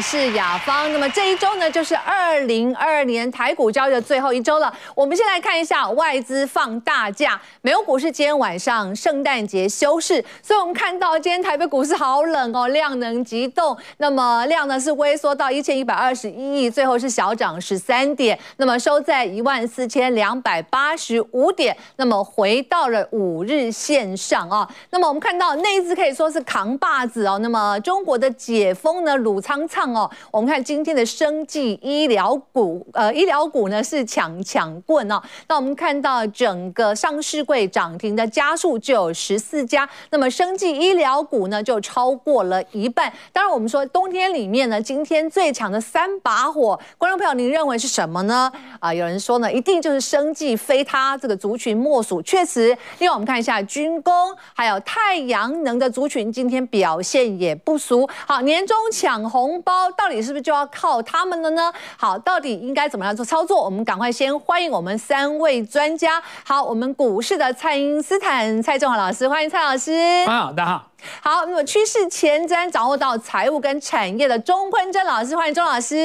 是雅芳。那么这一周呢，就是二零二二年台股交易的最后一周了。我们先来看一下外资放大假，美国股市今天晚上圣诞节休市，所以我们看到今天台北股市好冷哦，量能急冻。那么量呢是微缩到一千一百二十一亿，最后是小涨十三点，那么收在一万四千两百八十五点，那么回到了五日线上啊。那么我们看到内资可以说是扛把子哦，那么中国的解封呢，鲁仓哦，我们看今天的生技医疗股，呃，医疗股呢是抢抢棍哦。那我们看到整个上市柜涨停的家数就有十四家，那么生技医疗股呢就超过了一半。当然，我们说冬天里面呢，今天最强的三把火，观众朋友，您认为是什么呢？啊，有人说呢，一定就是生技，非它这个族群莫属。确实，另外我们看一下军工，还有太阳能的族群，今天表现也不俗。好，年终抢红包，到底是不是就要靠他们了呢？好，到底应该怎么样做操作？我们赶快先欢迎我们三位专家。好，我们股市的蔡英斯坦蔡振华老师，欢迎蔡老师。大家好。好，那么趋势前瞻掌握到财务跟产业的钟坤真老师，欢迎钟老师。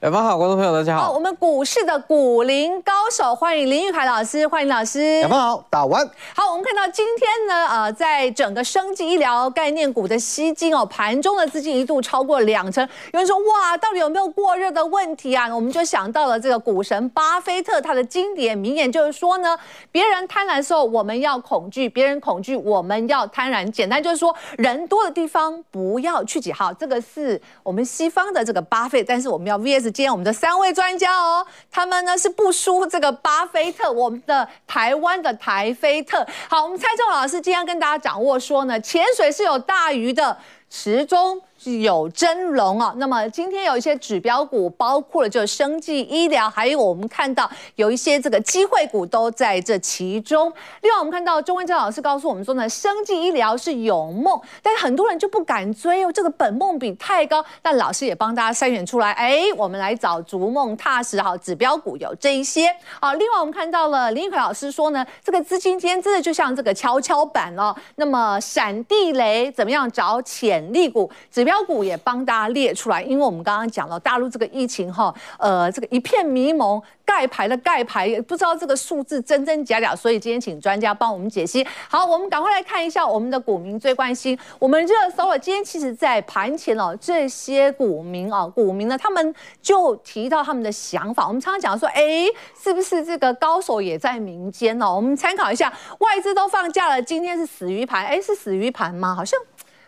远方好，观众朋友大家好。好，我们股市的股林高手，欢迎林玉凯老师，欢迎老师。远方好，打完。好，我们看到今天呢，呃，在整个生技医疗概念股的吸金哦，盘中的资金一度超过两成。有人说哇，到底有没有过热的问题啊？我们就想到了这个股神巴菲特他的经典名言，就是说呢，别人贪婪的时候我们要恐惧，别人恐惧我们要贪婪。简单就是说。人多的地方不要去几号，这个是我们西方的这个巴菲特，但是我们要 VS 今天我们的三位专家哦，他们呢是不输这个巴菲特，我们的台湾的台菲特。好，我们蔡正老师今天跟大家掌握说呢，潜水是有大鱼的，池中。有真龙啊！那么今天有一些指标股，包括了就生技医疗，还有我们看到有一些这个机会股都在这其中。另外，我们看到钟坤真老师告诉我们说呢，生技医疗是有梦，但是很多人就不敢追哦，这个本梦比太高。但老师也帮大家筛选出来，哎，我们来找逐梦踏实好指标股有这一些。好，另外我们看到了林玉凯老师说呢，这个资金今天真的就像这个跷跷板哦。那么闪地雷怎么样找潜力股指标？标股也帮大家列出来，因为我们刚刚讲了大陆这个疫情哈，呃，这个一片迷蒙，盖牌的盖牌，不知道这个数字真真假假，所以今天请专家帮我们解析。好，我们赶快来看一下我们的股民最关心，我们热搜了。今天其实，在盘前哦，这些股民啊，股民呢，他们就提到他们的想法。我们常常讲说，哎，是不是这个高手也在民间呢？我们参考一下，外资都放假了，今天是死鱼盘，哎，是死鱼盘吗？好像。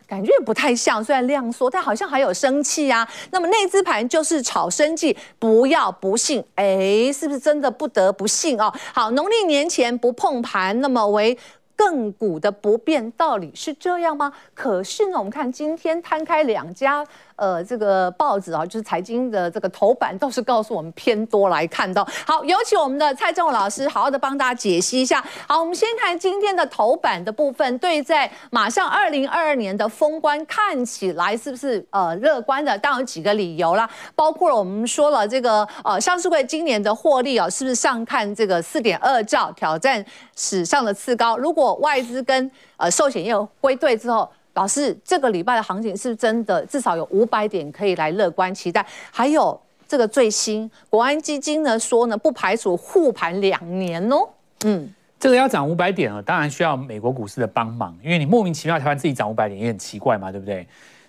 感觉也不太像，虽然量缩，但好像还有生气啊。那么内资盘就是炒生技，不要不信，哎，是不是真的不得不信哦？好，农历年前不碰盘，那么为亘古的不变，道理是这样吗？可是呢，我们看今天摊开两家。呃，这个报纸啊，就是财经的这个头版，倒是告诉我们偏多来看到。好，有请我们的蔡正华老师，好好的帮大家解析一下。好，我们先看今天的头版的部分，对在马上二零二二年的封关，看起来是不是呃乐观的？当然有几个理由啦，包括了我们说了这个呃上市会今年的获利啊，是不是上看这个四点二兆，挑战史上的次高？如果外资跟呃寿险业归队之后。老师，这个礼拜的行情是真的至少有五百点可以来乐观期待？还有这个最新国安基金呢说呢，不排除护盘两年哦。嗯，这个要涨五百点啊，当然需要美国股市的帮忙，因为你莫名其妙台湾自己涨五百点也很奇怪嘛，对不对？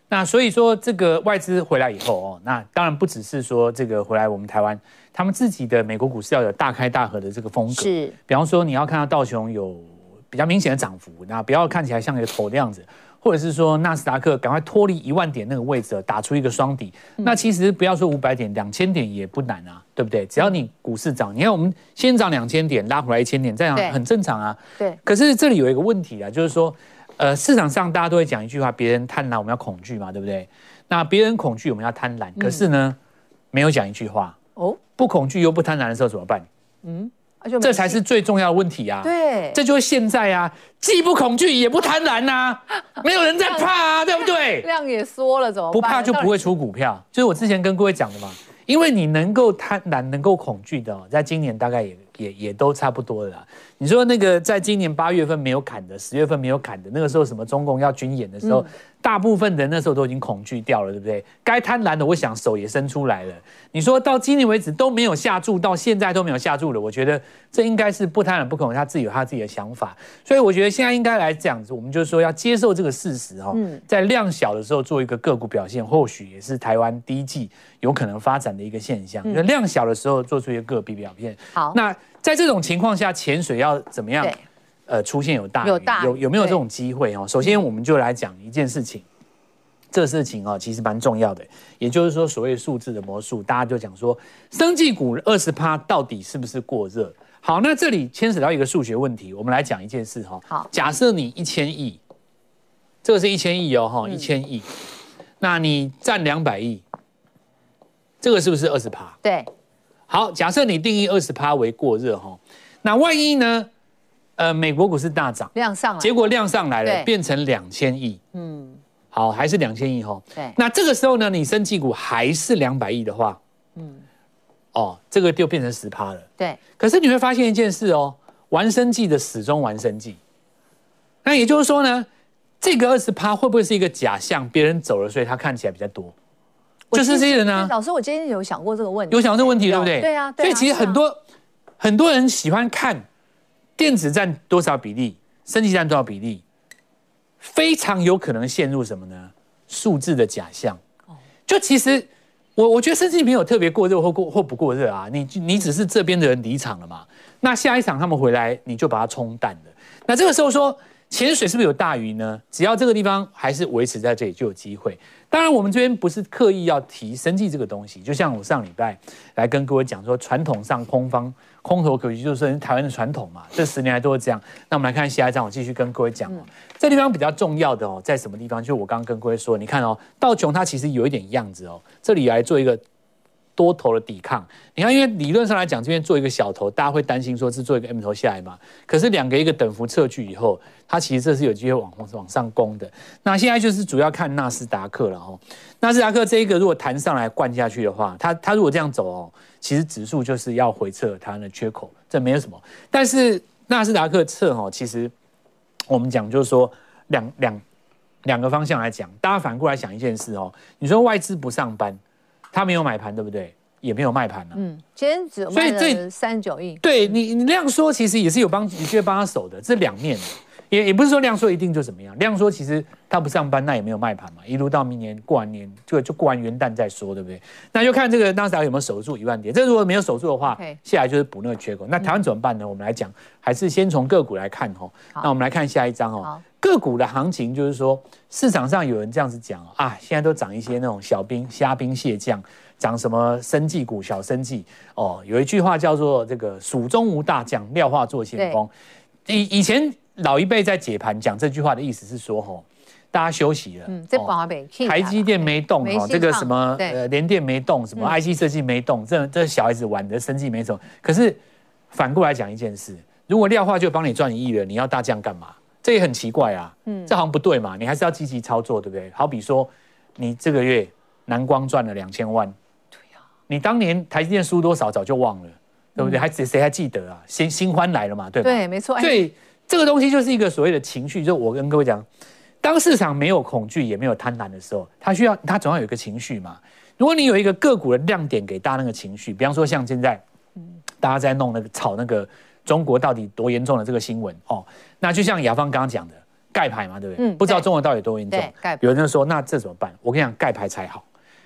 那所以说这个外资回来以后哦，那当然不只是说这个回来我们台湾，他们自己的美国股市要有大开大合的这个风格。是，比方说你要看到道琼有比较明显的涨幅，那不要看起来像一个头那样子。或者是说纳斯达克赶快脱离一万点那个位置，打出一个双底。嗯、那其实不要说五百点，两千点也不难啊，对不对？只要你股市涨，你看我们先涨两千点，拉回来一千点，这样很正常啊。对。可是这里有一个问题啊，就是说，呃，市场上大家都会讲一句话：别人贪婪，我们要恐惧嘛，对不对？那别人恐惧，我们要贪婪。可是呢，没有讲一句话哦，不恐惧又不贪婪的时候怎么办？嗯。这才是最重要的问题啊！对，这就是现在啊，既不恐惧也不贪婪呐、啊，没有人在怕啊，对不对？量也缩了，怎么？不怕就不会出股票，就是我之前跟各位讲的嘛。因为你能够贪婪、能够恐惧的，在今年大概也也也都差不多了啦。你说那个在今年八月份没有砍的，十月份没有砍的，那个时候什么中共要军演的时候，嗯、大部分人那时候都已经恐惧掉了，对不对？该贪婪的，我想手也伸出来了。你说到今年为止都没有下注，到现在都没有下注了，我觉得这应该是不贪婪不恐，他自己有他自己的想法。所以我觉得现在应该来这样子，我们就是说要接受这个事实哈，在量小的时候做一个个股表现，或许也是台湾第一季有可能发展的一个现象。就量小的时候做出一个个比表现。好，那。在这种情况下，潜水要怎么样？呃，出现有大，有大有有没有这种机会哦？首先，我们就来讲一件事情，这个事情哦，其实蛮重要的。也就是说，所谓数字的魔术，大家就讲说，生技股二十趴到底是不是过热？好，那这里牵扯到一个数学问题，我们来讲一件事哈。好，假设你一千亿，这个是一千亿哦，哈，一千亿，那你占两百亿，这个是不是二十趴？对。好，假设你定义二十趴为过热哈，那万一呢？呃，美国股市大涨，量上来，结果量上来了，变成两千亿，嗯，好，还是两千亿哈。对，那这个时候呢，你生技股还是两百亿的话，嗯，哦，这个就变成十趴了。对，可是你会发现一件事哦，玩生技的始终玩生技，那也就是说呢，这个二十趴会不会是一个假象？别人走了，所以它看起来比较多。就是这些人呢，老师，我今天有想过这个问题，有想过这个问题，对不对？对啊，所以其实很多很多人喜欢看电子占多少比例，升级占多少比例，非常有可能陷入什么呢？数字的假象。就其实我我觉得生技没有特别过热或过或不过热啊，你你只是这边的人离场了嘛，那下一场他们回来你就把它冲淡了。那这个时候说潜水是不是有大鱼呢？只要这个地方还是维持在这里，就有机会。当然，我们这边不是刻意要提生计这个东西，就像我上礼拜来跟各位讲说，传统上空方空头格局就是台湾的传统嘛，这十年来都是这样。那我们来看下一张，我继续跟各位讲哦，这地方比较重要的哦，在什么地方？就我刚刚跟各位说，你看哦，道琼它其实有一点样子哦，这里来做一个。多头的抵抗，你看，因为理论上来讲，这边做一个小头，大家会担心说是做一个 M 头下来嘛。可是两个一个等幅测距以后，它其实这是有机会往往上攻的。那现在就是主要看纳斯达克了哦。纳斯达克这一个如果弹上来灌下去的话，它它如果这样走哦，其实指数就是要回测它的缺口，这没有什么。但是纳斯达克测哦，其实我们讲就是说两两两个方向来讲，大家反过来想一件事哦，你说外资不上班。他没有买盘，对不对？也没有卖盘了。嗯，今天只卖了三十九亿。对你，你量缩其实也是有帮，你觉得帮他守的，这两面，也也不是说量缩一定就怎么样。量缩其实他不上班，那也没有卖盘嘛，一路到明年过完年，就就过完元旦再说，对不对？那就看这个纳斯达克有没有守住一万点。这如果没有守住的话，下来就是补那个缺口。那台湾怎么办呢？我们来讲，还是先从个股来看哈。那我们来看下一张哦。个股的行情就是说，市场上有人这样子讲啊，现在都涨一些那种小兵虾兵蟹将。涨什么生技股、小生技哦？有一句话叫做“这个蜀中无大将，廖化作先锋”。以以前老一辈在解盘讲这句话的意思是说，吼，大家休息了。嗯，这台积电没动哦，这个什么呃联电没动，什么 IC 设计没动，这这小孩子玩的生技没什么。可是反过来讲一件事，如果廖化就帮你赚一亿了，你要大将干嘛？这也很奇怪啊。嗯，这好像不对嘛，你还是要积极操作，对不对？好比说，你这个月南光赚了两千万。对呀你当年台积电输多少早就忘了，对不对？还谁谁还记得啊？新新欢来了嘛，对吧？对，没错。所以这个东西就是一个所谓的情绪，就我跟各位讲，当市场没有恐惧也没有贪婪的时候，它需要它总要有一个情绪嘛。如果你有一个个股的亮点给大家那个情绪，比方说像现在，大家在弄那个炒那个中国到底多严重的这个新闻哦，那就像雅芳刚刚讲的盖牌嘛，对不对？嗯。不知道中国到底多严重，有人说那这怎么办？我跟你讲，盖牌才好。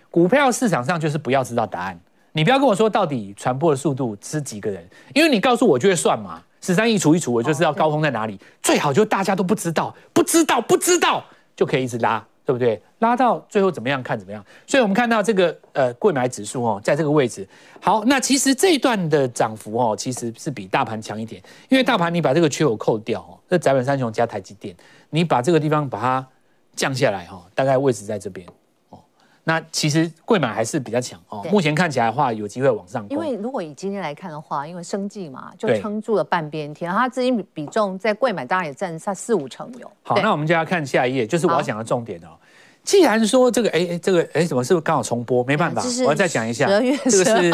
股票市场上就是不要知道答案，你不要跟我说到底传播的速度是几个人，因为你告诉我就会算嘛，十三亿除一除，我就知道高峰在哪里。最好就大家都不知道，不知道，不知道就可以一直拉，对不对？拉到最后怎么样看怎么样。所以我们看到这个呃贵买指数哦，在这个位置。好，那其实这一段的涨幅哦，其实是比大盘强一点，因为大盘你把这个缺口扣掉哦，这载板三雄加台积电，你把这个地方把它降下来哈，大概位置在这边。那其实贵买还是比较强哦，目前看起来的话有机会往上。因为如果以今天来看的话，因为生计嘛，就撑住了半边天，然后它资金比重在贵买当然也占下四五成有。好，那我们就要看下一页，就是我要讲的重点哦。既然说这个，哎哎，这个哎，怎么是不是刚好重播？没办法，我要再讲一下。这个是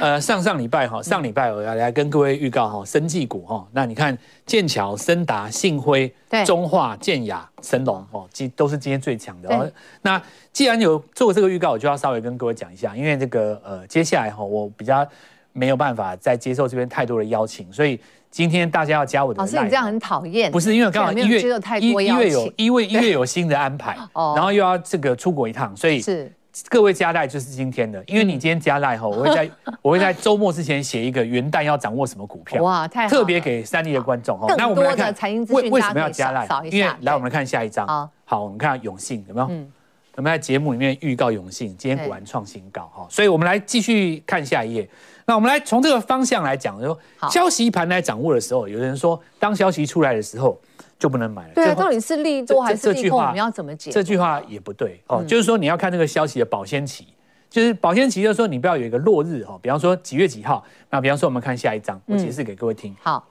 呃上上礼拜哈，上礼拜我要来跟各位预告哈，生技股哈。那你看剑桥、森达、信辉、中化、建雅、神龙哦，今都是今天最强的。那既然有做过这个预告，我就要稍微跟各位讲一下，因为这个呃接下来哈，我比较没有办法再接受这边太多的邀请，所以。今天大家要加我的，老师你这样很讨厌。不是因为刚好一月一一月有，因为一月 有新的安排，然后又要这个出国一趟，所以是各位加赖就是今天的。因为你今天加赖后，我会在我会在周末之前写一个元旦要掌握什么股票，哇，太特别给三立的观众哦。那我们来看为为什么要加赖？因为来我们来看下一张。好，我们看永信有没有？我们在节目里面预告永信今天果然创新高哈，所以我们来继续看下一页。那我们来从这个方向来讲，说消息盘来掌握的时候，有人说当消息出来的时候就不能买了。对啊，到底是利多还是利空？我们要怎么解？这句话也不对哦，就是说你要看那个消息的保鲜期，就是保鲜期就是说你不要有一个落日哈，比方说几月几号。那比方说我们看下一章，我解释给各位听。好，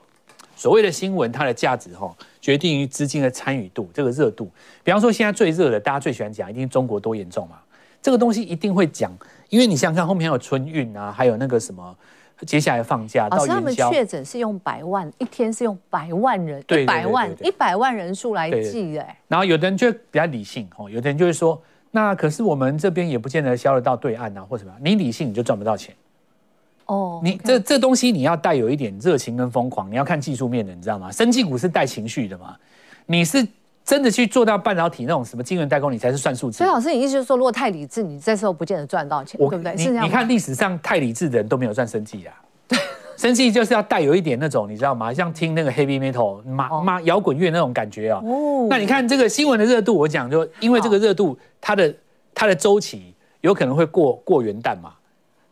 所谓的新闻它的价值哈，决定于资金的参与度，这个热度。比方说现在最热的，大家最喜欢讲，一定中国多严重嘛？这个东西一定会讲。因为你想想看，后面还有春运啊，还有那个什么，接下来放假到元宵。他们确诊是用百万，一天是用百万人，一百万一百万人数来计的。然后有的人就比较理性哦，有的人就会说，那可是我们这边也不见得销得到对岸啊，或什么。你理性你就赚不到钱。哦，你这这东西你要带有一点热情跟疯狂，你要看技术面的，你知道吗？生技股是带情绪的嘛，你是。真的去做到半导体那种什么晶圆代工，你才是算数字。所以老师，你意思就是说，如果太理智，你这时候不见得赚到钱，对不对？你你看历史上太理智的人都没有赚生计啊。对，生技就是要带有一点那种，你知道吗？像听那个 heavy metal 马马摇滚乐那种感觉啊。哦。那你看这个新闻的热度，我讲就因为这个热度，它的它的周期有可能会过过元旦嘛。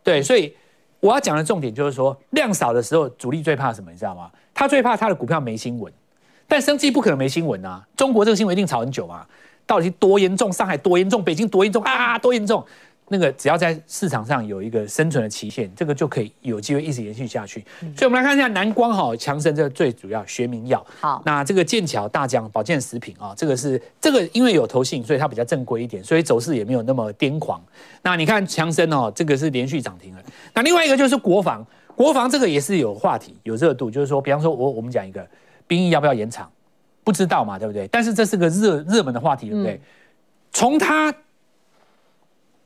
对，所以我要讲的重点就是说，量少的时候，主力最怕什么？你知道吗？他最怕他的股票没新闻。但生技不可能没新闻啊！中国这个新闻一定炒很久嘛？到底多严重？上海多严重？北京多严重啊？多严重？那个只要在市场上有一个生存的期限，这个就可以有机会一直延续下去。嗯、所以，我们来看一下南光哈强生，这个最主要学名药。好，那这个剑桥大江保健食品啊，这个是这个因为有投信，所以它比较正规一点，所以走势也没有那么癫狂。那你看强生哦，这个是连续涨停了。那另外一个就是国防，国防这个也是有话题、有热度，就是说，比方说我我们讲一个。兵役要不要延长？不知道嘛，对不对？但是这是个热热门的话题，对不对？从他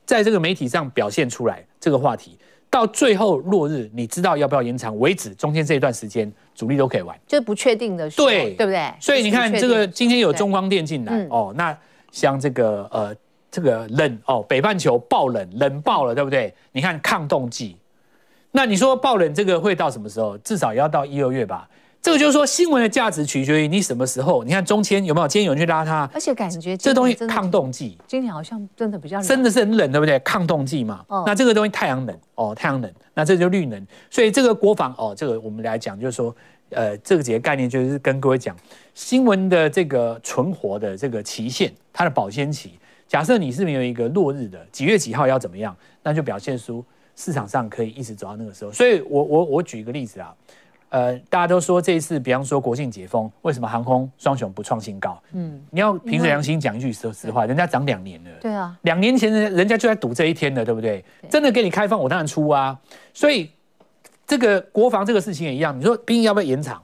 在这个媒体上表现出来这个话题，到最后落日，你知道要不要延长为止，中间这一段时间主力都可以玩，就是不确定的，对对不对？所以你看这个今天有中光电进来哦，那像这个呃这个冷哦，北半球爆冷冷爆了，对不对？你看抗冻剂，那你说爆冷这个会到什么时候？至少也要到一二月吧。这个就是说，新闻的价值取决于你什么时候。你看中间有没有？今天有人去拉它，而且感觉这东西抗冻剂，今天好像真的比较冷，真的是很冷，对不对？抗冻剂嘛。哦。那这个东西太阳能哦，太阳能，那这就绿能。所以这个国防哦，这个我们来讲，就是说，呃，这个几个概念就是跟各位讲，新闻的这个存活的这个期限，它的保鲜期。假设你是没有一个落日的几月几号要怎么样，那就表现出市场上可以一直走到那个时候。所以我我我举一个例子啊。呃，大家都说这一次，比方说国庆解封，为什么航空双雄不创新高？嗯，你要凭着良心讲一句说实话，人家涨两年了。对啊，两年前人人家就在赌这一天了，对不对？真的给你开放，我当然出啊。所以这个国防这个事情也一样，你说兵役要不要延长？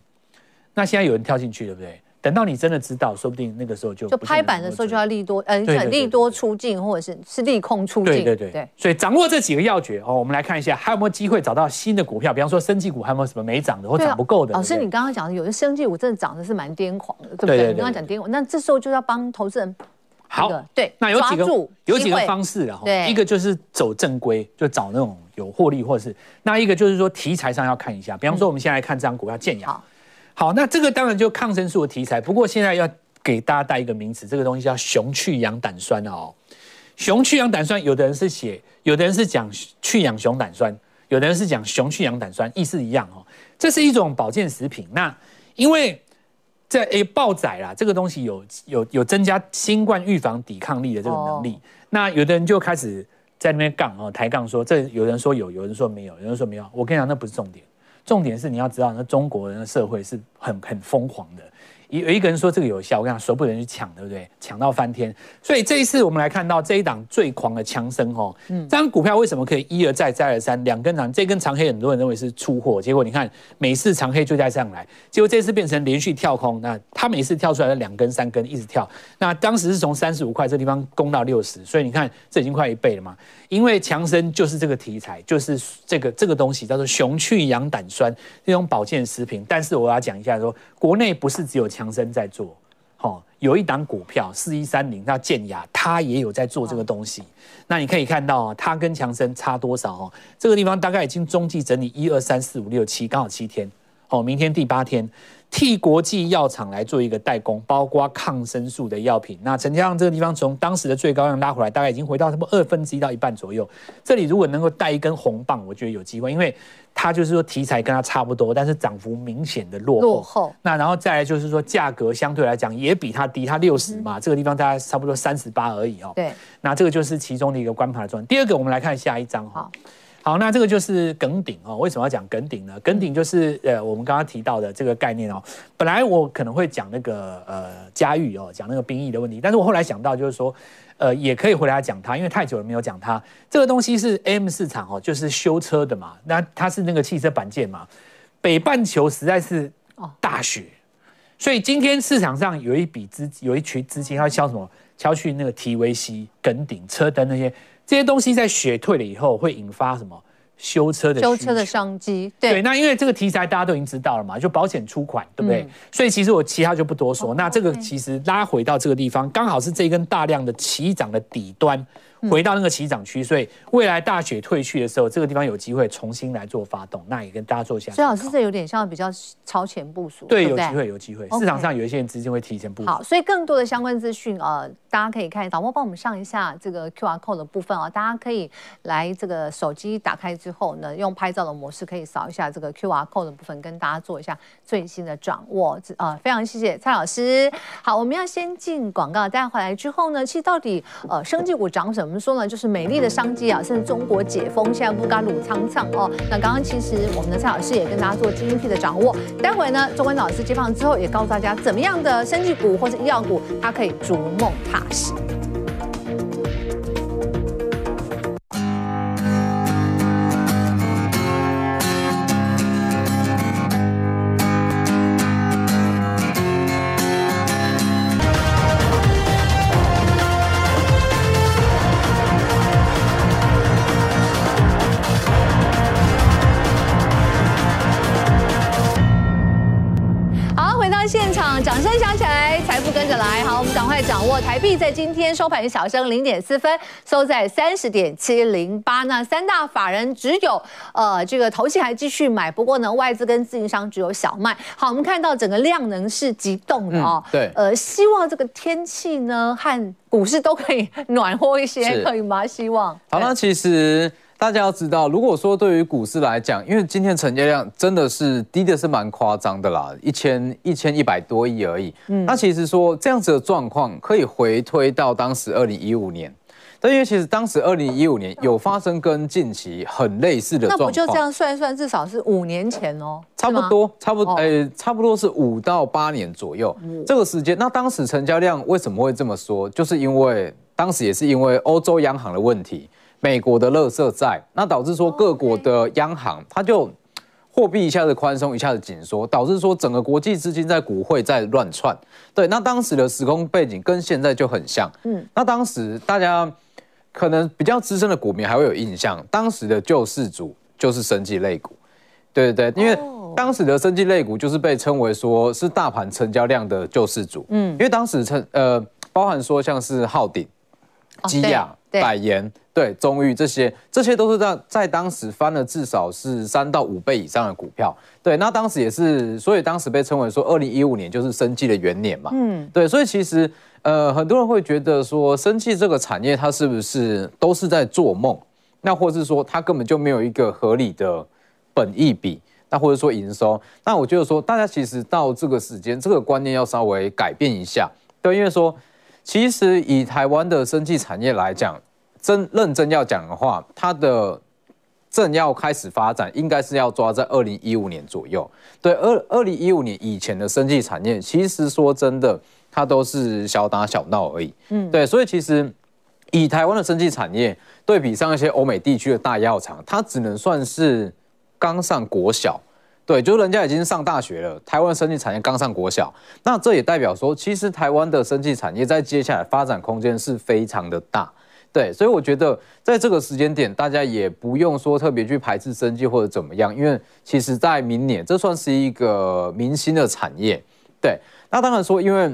那现在有人跳进去，对不对？等到你真的知道，说不定那个时候就就拍板的时候就要利多，呃，利多出尽，或者是是利空出尽。对对对对。所以掌握这几个要诀哦，我们来看一下还有没有机会找到新的股票，比方说生技股还有没有什么没涨的或涨不够的？老师，你刚刚讲的有些生技股真的涨的是蛮癫狂的，对不对？你刚刚讲癫狂，那这时候就要帮投资人好对，那有几个有几个方式了哈，一个就是走正规，就找那种有获利，或者是那一个就是说题材上要看一下，比方说我们现在来看这张股票健亚。好，那这个当然就抗生素的题材。不过现在要给大家带一个名词，这个东西叫熊去氧胆酸哦。熊去氧胆酸，有的人是写，有的人是讲去氧熊胆酸，有的人是讲熊去氧胆酸，意思一样哦。这是一种保健食品。那因为在诶爆仔啦，这个东西有有有增加新冠预防抵抗力的这个能力。那有的人就开始在那边杠哦，抬杠说，这有人说有，有人说没有，有人说没有。我跟你讲，那不是重点。重点是你要知道，那中国人的社会是很很疯狂的，有有一个人说这个有效，我跟你讲，所有人去抢，对不对？抢到翻天。所以这一次我们来看到这一档最狂的强生哦，嗯，这张股票为什么可以一而再再而三两根长？这根长黑很多人认为是出货，结果你看每次长黑就再上来，结果这次变成连续跳空。那它每次跳出来的两根三根一直跳，那当时是从三十五块这地方攻到六十，所以你看这已经快一倍了嘛。因为强生就是这个题材，就是这个这个东西叫做熊去氧胆酸这种保健食品。但是我要讲一下说，国内不是只有强生在做，哦，有一档股票四一三零，叫健雅，它也有在做这个东西。那你可以看到啊，它跟强生差多少哦？这个地方大概已经中继整理一二三四五六七，刚好七天哦，明天第八天。替国际药厂来做一个代工，包括抗生素的药品。那成交量这个地方从当时的最高量拉回来，大概已经回到差不多二分之一到一半左右。这里如果能够带一根红棒，我觉得有机会，因为它就是说题材跟它差不多，但是涨幅明显的落后。落后。那然后再来就是说价格相对来讲也比它低，它六十嘛，这个地方大概差不多三十八而已哦。对。那这个就是其中的一个观盘的状态。第二个，我们来看下一张哈。好，那这个就是梗顶哦。为什么要讲梗顶呢？梗顶就是呃，我们刚刚提到的这个概念哦。本来我可能会讲那个呃嘉裕哦，讲那个兵役的问题，但是我后来想到就是说，呃，也可以回来讲它，因为太久了没有讲它。这个东西是 AM 市场哦，就是修车的嘛。那它是那个汽车板件嘛。北半球实在是大雪，所以今天市场上有一笔资有一群资金要敲什么？敲去那个 TVC、梗顶、车灯那些。这些东西在雪退了以后，会引发什么修车的修车的商机？对，对，那因为这个题材大家都已经知道了嘛，就保险出款，对不对？嗯、所以其实我其他就不多说。哦、那这个其实拉回到这个地方，刚好是这一根大量的起涨的底端。回到那个起涨区，所以未来大雪退去的时候，这个地方有机会重新来做发动，那也跟大家做一下。所以老师，这有点像比较超前部署，对，有机会，有机会。市场上有一些人资金会提前部署。好，所以更多的相关资讯，呃，大家可以看导播帮我们上一下这个 QR code 的部分啊，大家可以来这个手机打开之后呢，用拍照的模式可以扫一下这个 QR code 的部分，跟大家做一下最新的掌握。呃，非常谢谢蔡老师。好，我们要先进广告，大家回来之后呢，其实到底呃，生技股涨什么？我们说呢，就是美丽的商机啊，甚至中国解封，现在不敢鲁苍苍哦。那刚刚其实我们的蔡老师也跟大家做 GDP 的掌握。待会呢，中文老师接棒之后，也告诉大家怎么样的生技股或者医药股，它可以逐梦踏实。台币在今天收盘小升零点四分，收在三十点七零八。那三大法人只有呃这个投信还继续买，不过呢外资跟自营商只有小卖。好，我们看到整个量能是急动的哦。对。呃，希望这个天气呢和股市都可以暖和一些，可以吗？希望。好，那其实。大家要知道，如果说对于股市来讲，因为今天成交量真的是低的是蛮夸张的啦，一千一千一百多亿而已。嗯，那其实说这样子的状况可以回推到当时二零一五年，但因为其实当时二零一五年有发生跟近期很类似的状况，那不就这样算一算，至少是五年前哦，差不多，差不多，诶，差不多是五到八年左右这个时间。那当时成交量为什么会这么说？就是因为当时也是因为欧洲央行的问题。美国的垃圾债，那导致说各国的央行，它就货币一下子宽松，一下子紧缩，导致说整个国际资金在股汇在乱窜。对，那当时的时空背景跟现在就很像。嗯，那当时大家可能比较资深的股民还会有印象，当时的救世主就是生技类股。对对对，因为当时的生技类股就是被称为说是大盘成交量的救世主。嗯，因为当时成呃包含说像是浩鼎、基亚、百研。对，中裕这些，这些都是在在当时翻了至少是三到五倍以上的股票。对，那当时也是，所以当时被称为说，二零一五年就是生技的元年嘛。嗯，对，所以其实呃，很多人会觉得说，生技这个产业它是不是都是在做梦？那或是说它根本就没有一个合理的本益比？那或者说营收？那我觉得说，大家其实到这个时间，这个观念要稍微改变一下。对，因为说，其实以台湾的生技产业来讲。真认真要讲的话，它的正要开始发展，应该是要抓在二零一五年左右。对，二二零一五年以前的生技产业，其实说真的，它都是小打小闹而已。嗯，对，所以其实以台湾的生技产业对比上一些欧美地区的大药厂，它只能算是刚上国小。对，就是人家已经上大学了，台湾生技产业刚上国小，那这也代表说，其实台湾的生技产业在接下来发展空间是非常的大。对，所以我觉得在这个时间点，大家也不用说特别去排斥生技或者怎么样，因为其实在明年，这算是一个明星的产业。对，那当然说，因为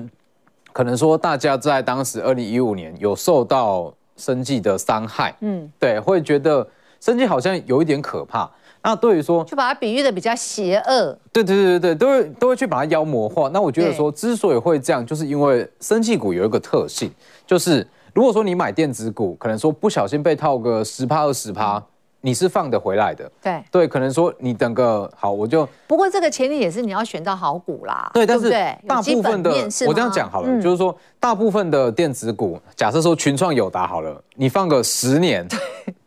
可能说大家在当时二零一五年有受到生技的伤害，嗯，对，会觉得生技好像有一点可怕。那对于说，就把它比喻的比较邪恶，对对对对对，都会都会去把它妖魔化。那我觉得说，之所以会这样，就是因为生气股有一个特性，就是如果说你买电子股，可能说不小心被套个十趴二十趴，你是放得回来的。对对，可能说你等个好，我就不过这个前提也是你要选到好股啦。对，但是大部分的我这样讲好了，嗯、就是说大部分的电子股，假设说群创友达好了，你放个十年。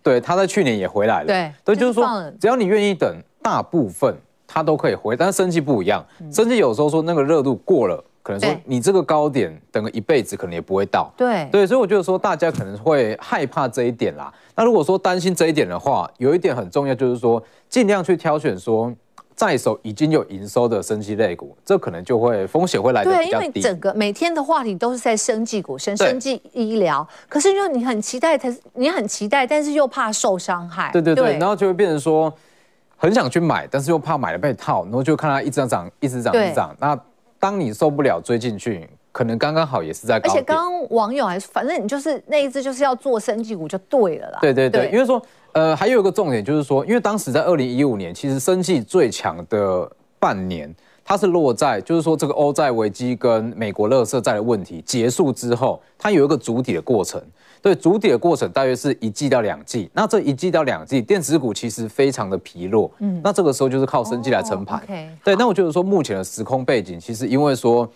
对，他在去年也回来了。对，对，就是说，只要你愿意等，大部分他都可以回。但是生技不一样，生技有时候说那个热度过了，可能说你这个高点等个一辈子可能也不会到。对，对，所以我觉得说大家可能会害怕这一点啦。那如果说担心这一点的话，有一点很重要，就是说尽量去挑选说。在手已经有营收的生技类股，这可能就会风险会来的比较低。对，因为整个每天的话题都是在生技股、生生技医疗，可是又你很期待，它你很期待，但是又怕受伤害。对对对，对然后就会变成说很想去买，但是又怕买了被套，然后就看它一直涨，一直涨，一直涨。那当你受不了追进去，可能刚刚好也是在高。而且刚刚网友还反正你就是那一只就是要做生技股就对了啦。对对对，对因为说。呃，还有一个重点就是说，因为当时在二零一五年，其实生技最强的半年，它是落在就是说这个欧债危机跟美国乐色债的问题结束之后，它有一个主体的过程。对，主体的过程大约是一季到两季。那这一季到两季，电子股其实非常的疲弱。嗯，那这个时候就是靠生技来撑盘。Oh, okay. 对，那我觉得说目前的时空背景，其实因为说，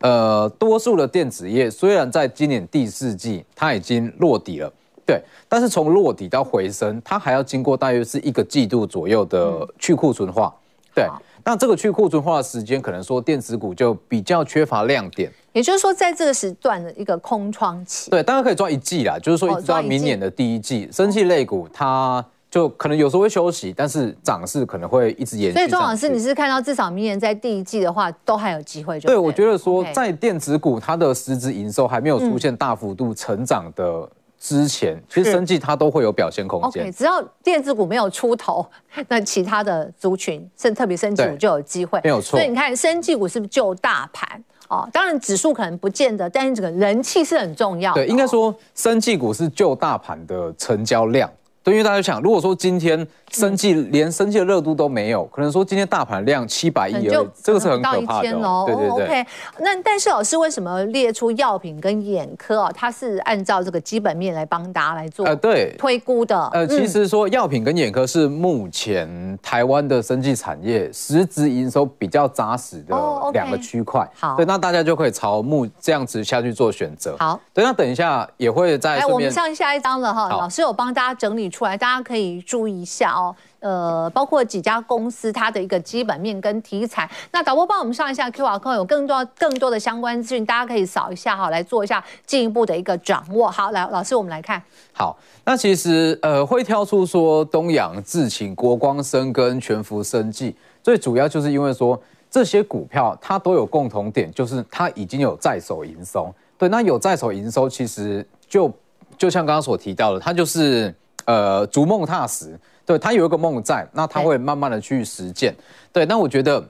呃，多数的电子业虽然在今年第四季它已经落底了。对，但是从落底到回升，它还要经过大约是一个季度左右的去库存化。嗯、对，那这个去库存化的时间，可能说电子股就比较缺乏亮点。也就是说，在这个时段的一个空窗期。对，大家可以抓一季啦，就是说一直到明年的第一季，哦、生气类股它就可能有时候会休息，但是涨势可能会一直延续。所以庄老师，你是看到至少明年在第一季的话，都还有机会？对，我觉得说在电子股它的实质营收还没有出现大幅度成长的。嗯之前其实生计它都会有表现空间，OK，只要电子股没有出头，那其他的族群，甚特别生技股就有机会，没有错。所以你看生技股是不是就大盘？哦，当然指数可能不见得，但是这个人气是很重要的。对，应该说生技股是就大盘的成交量。对，因为大家想，如果说今天生计连生计的热度都没有，可能说今天大盘量七百亿而已，这个是很可怕的。哦。对对对。OK，那但是老师为什么列出药品跟眼科啊？它是按照这个基本面来帮大家来做呃对推估的。呃，其实说药品跟眼科是目前台湾的生计产业实质营收比较扎实的两个区块。好，对，那大家就可以朝目这样子下去做选择。好，对，那等一下也会在。哎，我们上下一张了哈，老师有帮大家整理。出来，大家可以注意一下哦。呃，包括几家公司它的一个基本面跟题材。那导播帮我们上一下 QR code，有更多更多的相关资讯，大家可以扫一下哈，来做一下进一步的一个掌握。好，来老师，我们来看。好，那其实呃会挑出说东阳、智勤、国光生跟全福生技，最主要就是因为说这些股票它都有共同点，就是它已经有在手营收。对，那有在手营收，其实就就像刚刚所提到的，它就是。呃，逐梦踏实，对，他有一个梦在，那他会慢慢的去实践，对，那我觉得，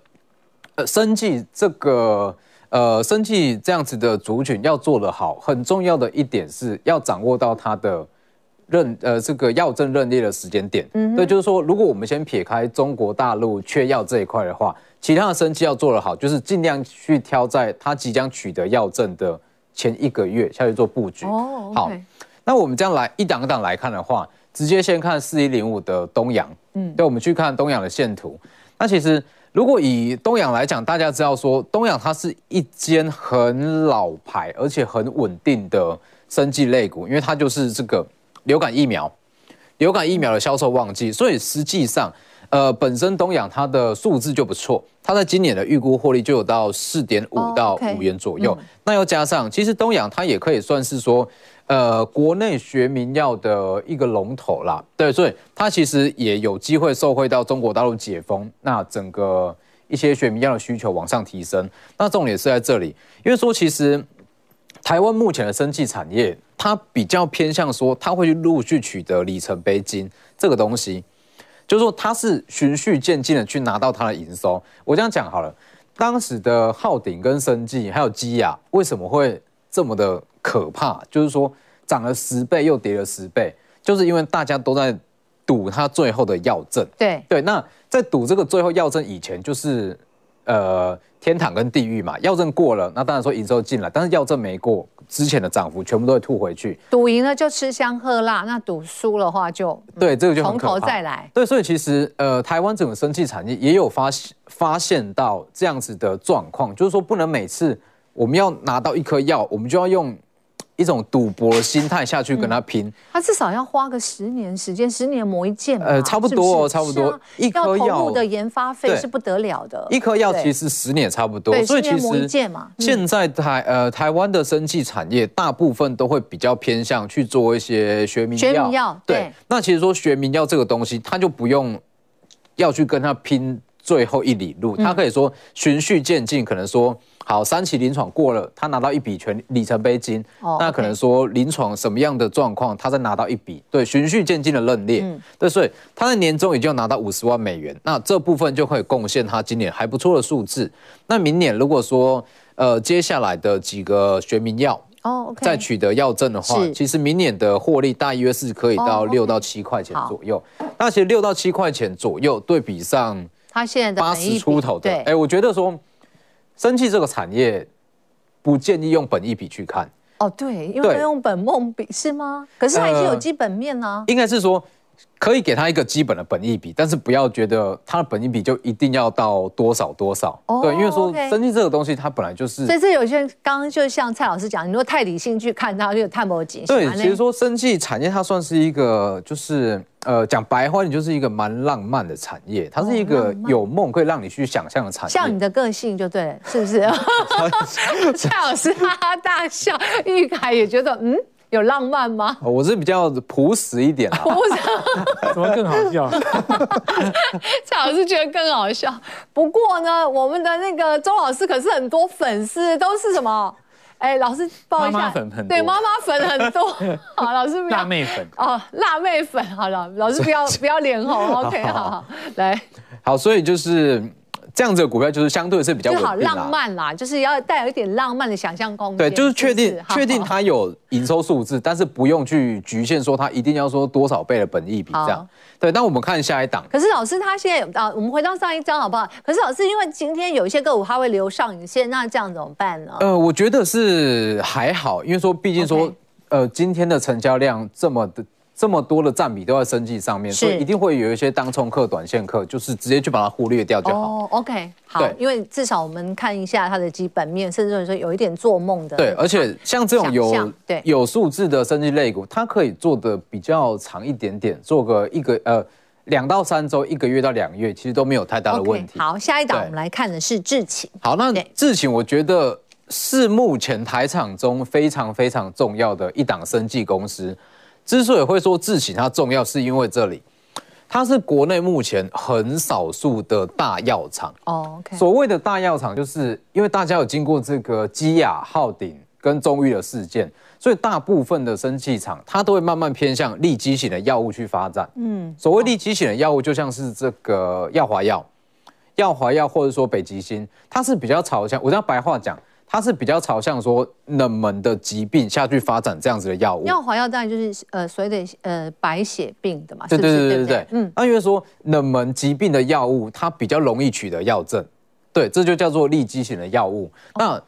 呃，生技这个，呃，生技这样子的族群要做得好，很重要的一点是要掌握到它的认，呃，这个药证认列的时间点，嗯，对，就是说，如果我们先撇开中国大陆缺药这一块的话，其他的生技要做得好，就是尽量去挑在它即将取得药证的前一个月下去做布局，哦，好，那我们这样来一档一档来看的话。直接先看四一零五的东阳，嗯，对，我们去看东阳的线图。那其实如果以东阳来讲，大家知道说东阳它是一间很老牌而且很稳定的生技类股，因为它就是这个流感疫苗。流感疫苗的销售旺季，所以实际上，呃，本身东阳它的数字就不错，它在今年的预估获利就有到四点五到五元左右。Oh, okay. 那又加上，其实东阳它也可以算是说，呃，国内学民药的一个龙头啦。对，所以它其实也有机会受惠到中国大陆解封，那整个一些学民药的需求往上提升。那重点是在这里，因为说其实台湾目前的生技产业，它比较偏向说，它会去陆续取得里程碑金这个东西。就是说，它是循序渐进的去拿到它的营收。我这样讲好了，当时的浩鼎跟生技还有基亚为什么会这么的可怕？就是说涨了十倍又跌了十倍，就是因为大家都在赌它最后的药证。对对，那在赌这个最后药证以前，就是呃天堂跟地狱嘛。药证过了，那当然说营收进来，但是药证没过。之前的涨幅全部都会吐回去，赌赢了就吃香喝辣，那赌输的话就对这个就从头再来。对，所以其实呃，台湾整个生技产业也有发现发现到这样子的状况，就是说不能每次我们要拿到一颗药，我们就要用。一种赌博的心态下去跟他拼，嗯，他至少要花个十年时间，十年磨一剑。呃，差不多哦，差不多。一颗药的研发费是不得了的。一颗药其实十年差不多，所以其实现在台呃台湾的生技产业大部分都会比较偏向去做一些学名药。学名药对。那其实说学名药这个东西，他就不用要去跟他拼最后一里路，他可以说循序渐进，可能说。好，三期临床过了，他拿到一笔全里程碑金。哦，那可能说临床什么样的状况，他再拿到一笔，对，循序渐进的认列。嗯，对，所以他在年终已经拿到五十万美元，那这部分就可以贡献他今年还不错的数字。那明年如果说呃接下来的几个学名药哦，再取得药证的话，其实明年的获利大约是可以到六到七块钱左右。那其实六到七块钱左右对比上他现在八十出头的，哎，我觉得说。生技这个产业不建议用本益比去看哦，对，因为用本梦比是吗？可是它已经有基本面啊，应该是说。可以给他一个基本的本益比，但是不要觉得他的本益比就一定要到多少多少。Oh, 对，因为说生技这个东西，它本来就是。所以这有些人刚刚就像蔡老师讲，你说太理性去看它，就太没景。对，其实说生技产业它算是一个，就是呃讲白话，你就是一个蛮浪漫的产业，它是一个有梦可以让你去想象的产业。像你的个性就对了，是不是？蔡老师哈哈大笑，玉凯也觉得嗯。有浪漫吗？我是比较朴实一点啊。朴实 怎么更好笑？蔡老师觉得更好笑。不过呢，我们的那个周老师可是很多粉丝，都是什么？哎，老师报一下。妈妈粉很多。对，妈妈粉很多。好，老师不要。辣妹粉。哦，辣妹粉。好了，老师不要不要脸红。OK，好好，来。好，所以就是。这样子的股票就是相对是比较好浪漫啦，就是要带有一点浪漫的想象空间。对，就是确定确定它有营收数字，但是不用去局限说它一定要说多少倍的本益比这样。对，那我们看下一档。可是老师他现在啊，我们回到上一张好不好？可是老师因为今天有一些个股它会留上影线，那这样怎么办呢？呃，我觉得是还好，因为说毕竟说 Okay. 呃今天的成交量这么的。这么多的占比都在生计上面，所以一定会有一些当冲客、短线客，就是直接去把它忽略掉就好。哦，OK，好，因为至少我们看一下它的基本面，甚至说有一点做梦的。对，而且像这种有对有数字的生计类股，它可以做的比较长一点点，做个一个呃两到三周、一个月到两个月，其实都没有太大的问题。Okay, 好，下一档我们来看的是智勤。好，那智勤我觉得是目前台厂中非常非常重要的一档生技公司。之所以会说智勤它重要，是因为这里它是国内目前很少数的大药厂。哦，OK。所谓的大药厂，就是因为大家有经过这个基亚、浩鼎跟中裕的事件，所以大部分的生技厂它都会慢慢偏向利基型的药物去发展。嗯，所谓利基型的药物，就像是这个药华药、药华药，或者说北极星，它是比较朝向，我这样白话讲。它是比较朝向说冷门的疾病下去发展这样子的药物，药华药当然就是呃所谓的呃白血病的嘛，对对对对对，嗯，那因为说冷门疾病的药物它比较容易取得药证，对，这就叫做利基型的药物。那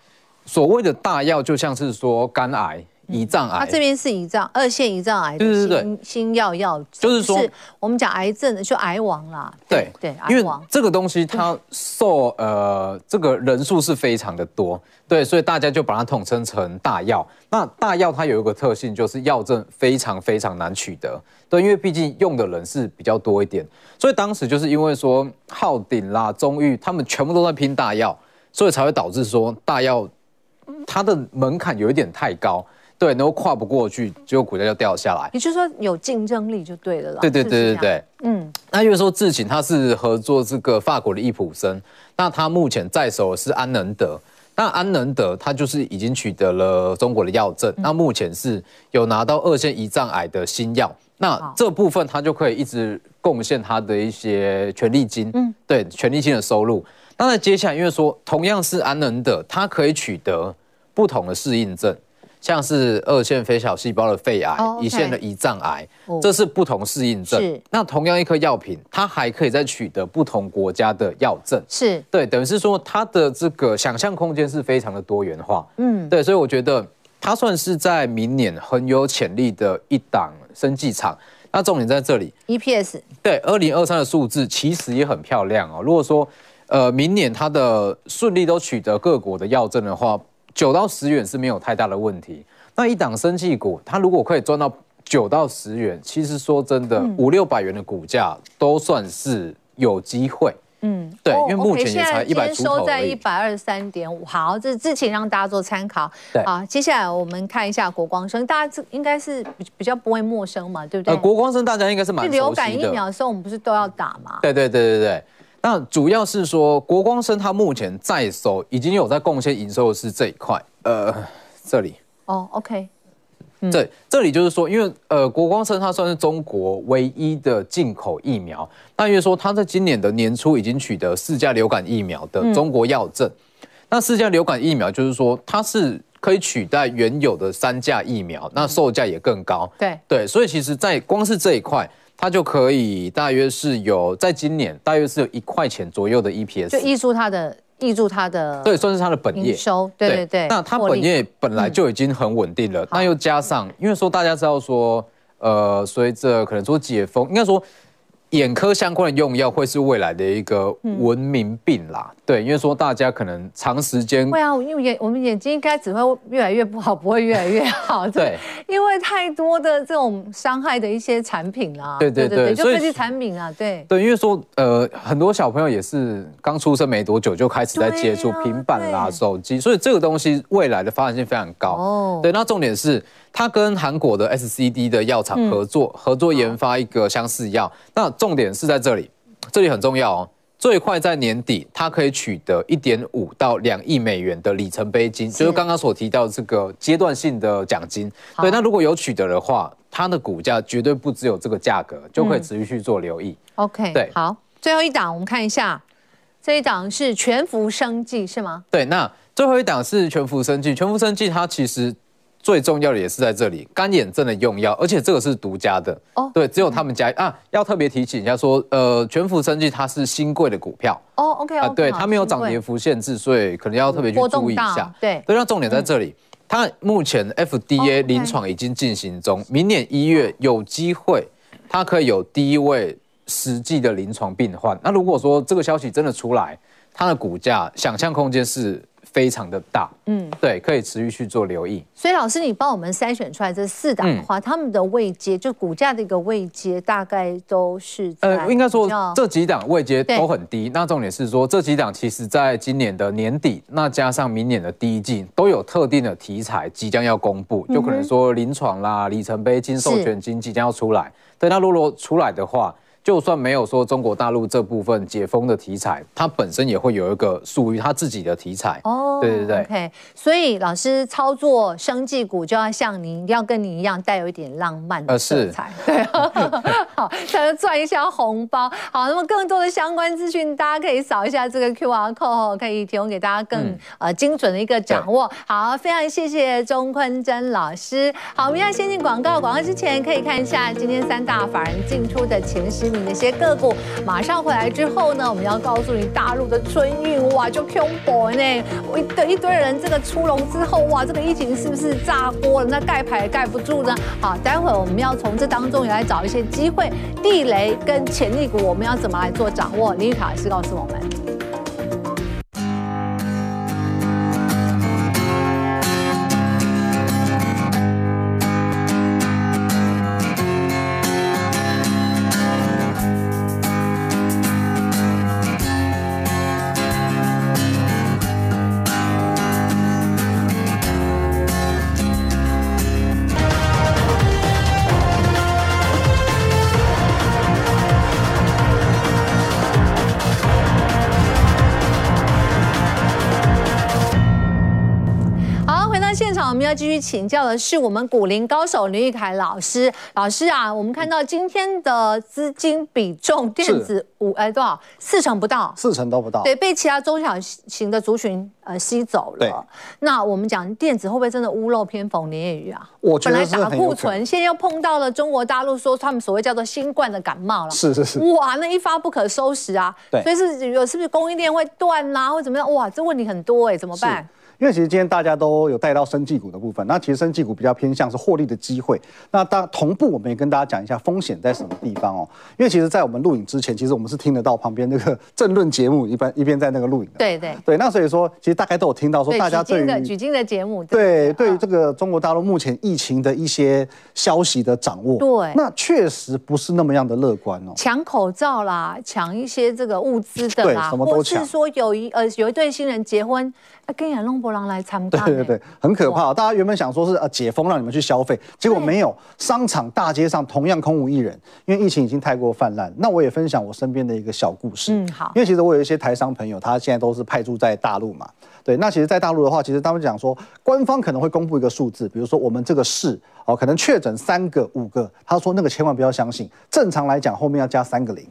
所谓的大药就像是说肝癌、胰脏癌。它这边是胰脏二线胰脏癌的新，对对对，新药药，就是说我们讲癌症的就癌王啦。对对，因为这个东西它受呃这个人数是非常的多，对，所以大家就把它统称成大药。那大药它有一个特性，就是药证非常非常难取得。对，因为毕竟用的人是比较多一点，所以当时就是因为说浩鼎啦、中裕他们全部都在拼大药，所以才会导致说大药。它的门槛有一点太高，对，然后跨不过去，结果股价就掉下来。也就是说有竞争力就对了啦。对对对对对，嗯。那因为说智勤它是合作这个法国的易普生，那它目前在手的是安能德，那安能德它就是已经取得了中国的药证，那目前是有拿到二线胰脏癌的新药，那这部分它就可以一直贡献它的一些权利金，嗯，对，权利金的收入。那在接下来，因为说同样是安能德，它可以取得。不同的适应症，像是二线非小细胞的肺癌，一线的胰脏癌，这是不同适应症。是，那同样一颗药品，它还可以再取得不同国家的药证。是，对，等于是说它的这个想象空间是非常的多元化。嗯，对，所以我觉得它算是在明年很有潜力的一档生技厂。那重点在这里，EPS。对，二零二三的数字其实也很漂亮哦。如果说呃明年它的顺利都取得各国的药证的话。九到十元是没有太大的问题。那一档生技股，它如果可以赚到九到十元，其实说真的，五六百元的股价都算是有机会。嗯，对，因为目前也才一百出头。收在一百二十三点五。好，这是之前让大家做参考。对，好，接下来我们看一下国光生，大家这应该是比比较不会陌生嘛，对不对？呃，国光生大家应该是蛮。流感疫苗的时候，我们不是都要打嘛？对对对对对。那主要是说，国光生它目前在手已经有在贡献营收的是这一块，呃，这里。哦，OK，对，这里就是说，因为呃，国光生它算是中国唯一的进口疫苗，那因为说它在今年的年初已经取得四价流感疫苗的中国药证，那四价流感疫苗就是说它是可以取代原有的三价疫苗，那售价也更高，对。对，所以其实，在光是这一块。它就可以大约是有，在今年大约是有一块钱左右的 EPS，就溢出它的记住它的，对，算是它的本业收，对对对。那它本业本来就已经很稳定了，那又加上，因为说大家知道说，呃，随着可能说解封，应该说。眼科相关的用药会是未来的一个文明病啦，嗯、对，因为说大家可能长时间会啊，因为眼我们眼睛应该只会越来越不好，不会越来越好，对，因为太多的这种伤害的一些产品啦，对对对，对对对就科技产品啊，对。对，因为说呃很多小朋友也是刚出生没多久就开始在接触平板啦、手机，所以这个东西未来的发展性非常高。哦，对，那重点是。他跟韩国的 SCD 的药厂合作，嗯、合作研发一个相似药。那重点是在这里，这里很重要哦。最快在年底，它可以取得一点五到两亿美元的里程碑金，是就是刚刚所提到这个阶段性的奖金。好对，那如果有取得的话，它的股价绝对不只有这个价格，就可以持续去做留意。嗯、OK，对，好，最后一档我们看一下，这一档是全福生技是吗？对，那最后一档是全福生技，全福生技它其实。最重要的也是在这里，干眼症的用药，而且这个是独家的哦，对，只有他们家啊。要特别提醒一下说，呃，全福生技它是新贵的股票哦，OK，啊，对，它没有涨跌幅限制，所以可能要特别去注意一下。对，对，那重点在这里，它目前 FDA 临床已经进行中，明年一月有机会，它可以有第一位实际的临床病患。那如果说这个消息真的出来，它的股价想象空间是。非常的大，嗯，对，可以持续去做留意。所以老师，你帮我们筛选出来这四档的话，他们的位阶就股价的一个位阶，大概都是呃，应该说这几档位阶都很低。那重点是说，这几档其实在今年的年底，那加上明年的第一季，都有特定的题材即将要公布，就可能说临床啦、里程碑金、授权金即将要出来。对，那如果出来的话。就算没有说中国大陆这部分解封的题材，它本身也会有一个属于它自己的题材。哦，对对对。OK，所以老师操作生技股就要像你，要跟你一样带有一点浪漫的色彩。呃、是。对，好，才能赚一下红包。好，那么更多的相关资讯，大家可以扫一下这个 QR code，可以提供给大家更、嗯、呃精准的一个掌握。好，非常谢谢钟坤真老师。好，我们要先进广告，广告之前可以看一下今天三大法人进出的前十。你那些个股。马上回来之后呢，我们要告诉你大陆的春运哇，就恐怖呢！我一堆一堆人这个出笼之后哇，这个疫情是不是炸锅了？那盖牌也盖不住呢？好，待会我们要从这当中也来找一些机会、地雷跟潜力股，我们要怎么来做掌握？林玉卡老师告诉。我们请教的是我们古林高手林玉凯老师。老师啊，我们看到今天的资金比重，电子五哎多少？四成不到，四成都不到。对，被其他中小型的族群呃吸走了。对。那我们讲电子会不会真的屋漏偏逢连夜雨啊？我觉得本来打库存，现在又碰到了中国大陆说他们所谓叫做新冠的感冒了。是是是。哇，那一发不可收拾啊！对。所以是有是不是供应链会断啦，或怎么样？哇，这问题很多哎，怎么办？因为其实今天大家都有带到生技股的部分，那其实生技股比较偏向是获利的机会。那当同步，我们也跟大家讲一下风险在什么地方哦。因为其实，在我们录影之前，其实我们是听得到旁边那个 政论节目，一般一边在那个录影的。对对对。那所以说，其实大概都有听到说，大家对于举经的节目，对对于这个中国大陆目前疫情的一些消息的掌握，对，那确实不是那么样的乐观哦。抢口罩啦，抢一些这个物资的啦，什么都抢。或是说有一呃有一对新人结婚。跟亚龙博朗来参加，对对对，很可怕。大家原本想说是呃解封让你们去消费，结果没有，商场大街上同样空无一人，因为疫情已经太过泛滥。那我也分享我身边的一个小故事，嗯好，因为其实我有一些台商朋友，他现在都是派驻在大陆嘛，对。那其实，在大陆的话，其实他们讲说，官方可能会公布一个数字，比如说我们这个市哦，可能确诊三个、五个，他说那个千万不要相信，正常来讲后面要加三个零。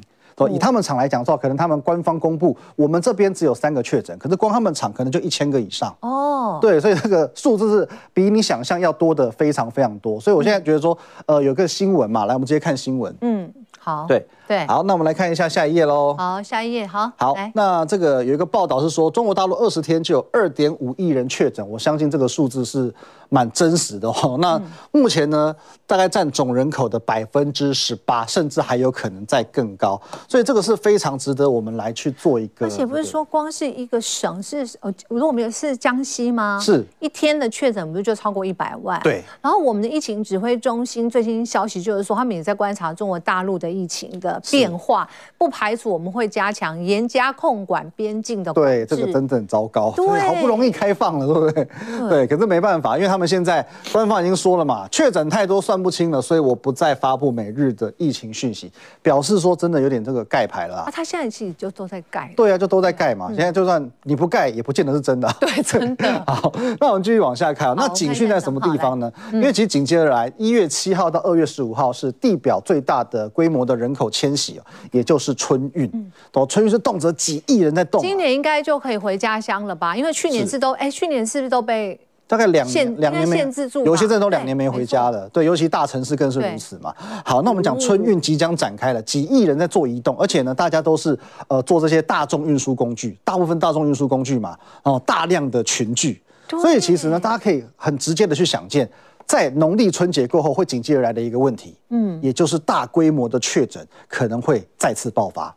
以他们厂来讲的话，可能他们官方公布我们这边只有三个确诊，可是光他们厂可能就一千个以上哦。对，所以这个数字是比你想象要多的非常非常多。所以我现在觉得说，呃，有个新闻嘛，来，我们直接看新闻。嗯，好，对对，好，那我们来看一下下一页喽。好，下一页，好，好，那这个有一个报道是说，中国大陆二十天就有二点五亿人确诊，我相信这个数字是。蛮真实的哦。那目前呢，大概占总人口的百分之十八，甚至还有可能再更高。所以这个是非常值得我们来去做一个。而且不是说光是一个省是呃，如果我们是江西吗？是一天的确诊不是就超过一百万？对。然后我们的疫情指挥中心最新消息就是说，他们也在观察中国大陆的疫情的变化，不排除我们会加强严加控管边境的。对，这个真的很糟糕。对，好不容易开放了，对不对？对，可是没办法，因为他们。现在官方已经说了嘛，确诊太多算不清了，所以我不再发布每日的疫情讯息，表示说真的有点这个盖牌了啊。他现在其实就都在盖。对啊，就都在盖嘛。现在就算你不盖，也不见得是真的。对，真的。好，那我们继续往下看啊。那警讯在什么地方呢？因为其实紧接着来，一月七号到二月十五号是地表最大的规模的人口迁徙，也就是春运。哦，春运是动辄几亿人在动。今年应该就可以回家乡了吧？因为去年是都哎，去年是不是都被？大概两年，两年没，有些人都两年没回家了。对，尤其大城市更是如此嘛。好，那我们讲春运即将展开了，几亿人在做移动，而且呢，大家都是呃做这些大众运输工具，大部分大众运输工具嘛，哦，大量的群聚，所以其实呢，大家可以很直接的去想见，在农历春节过后会紧接而来的一个问题，嗯，也就是大规模的确诊可能会再次爆发。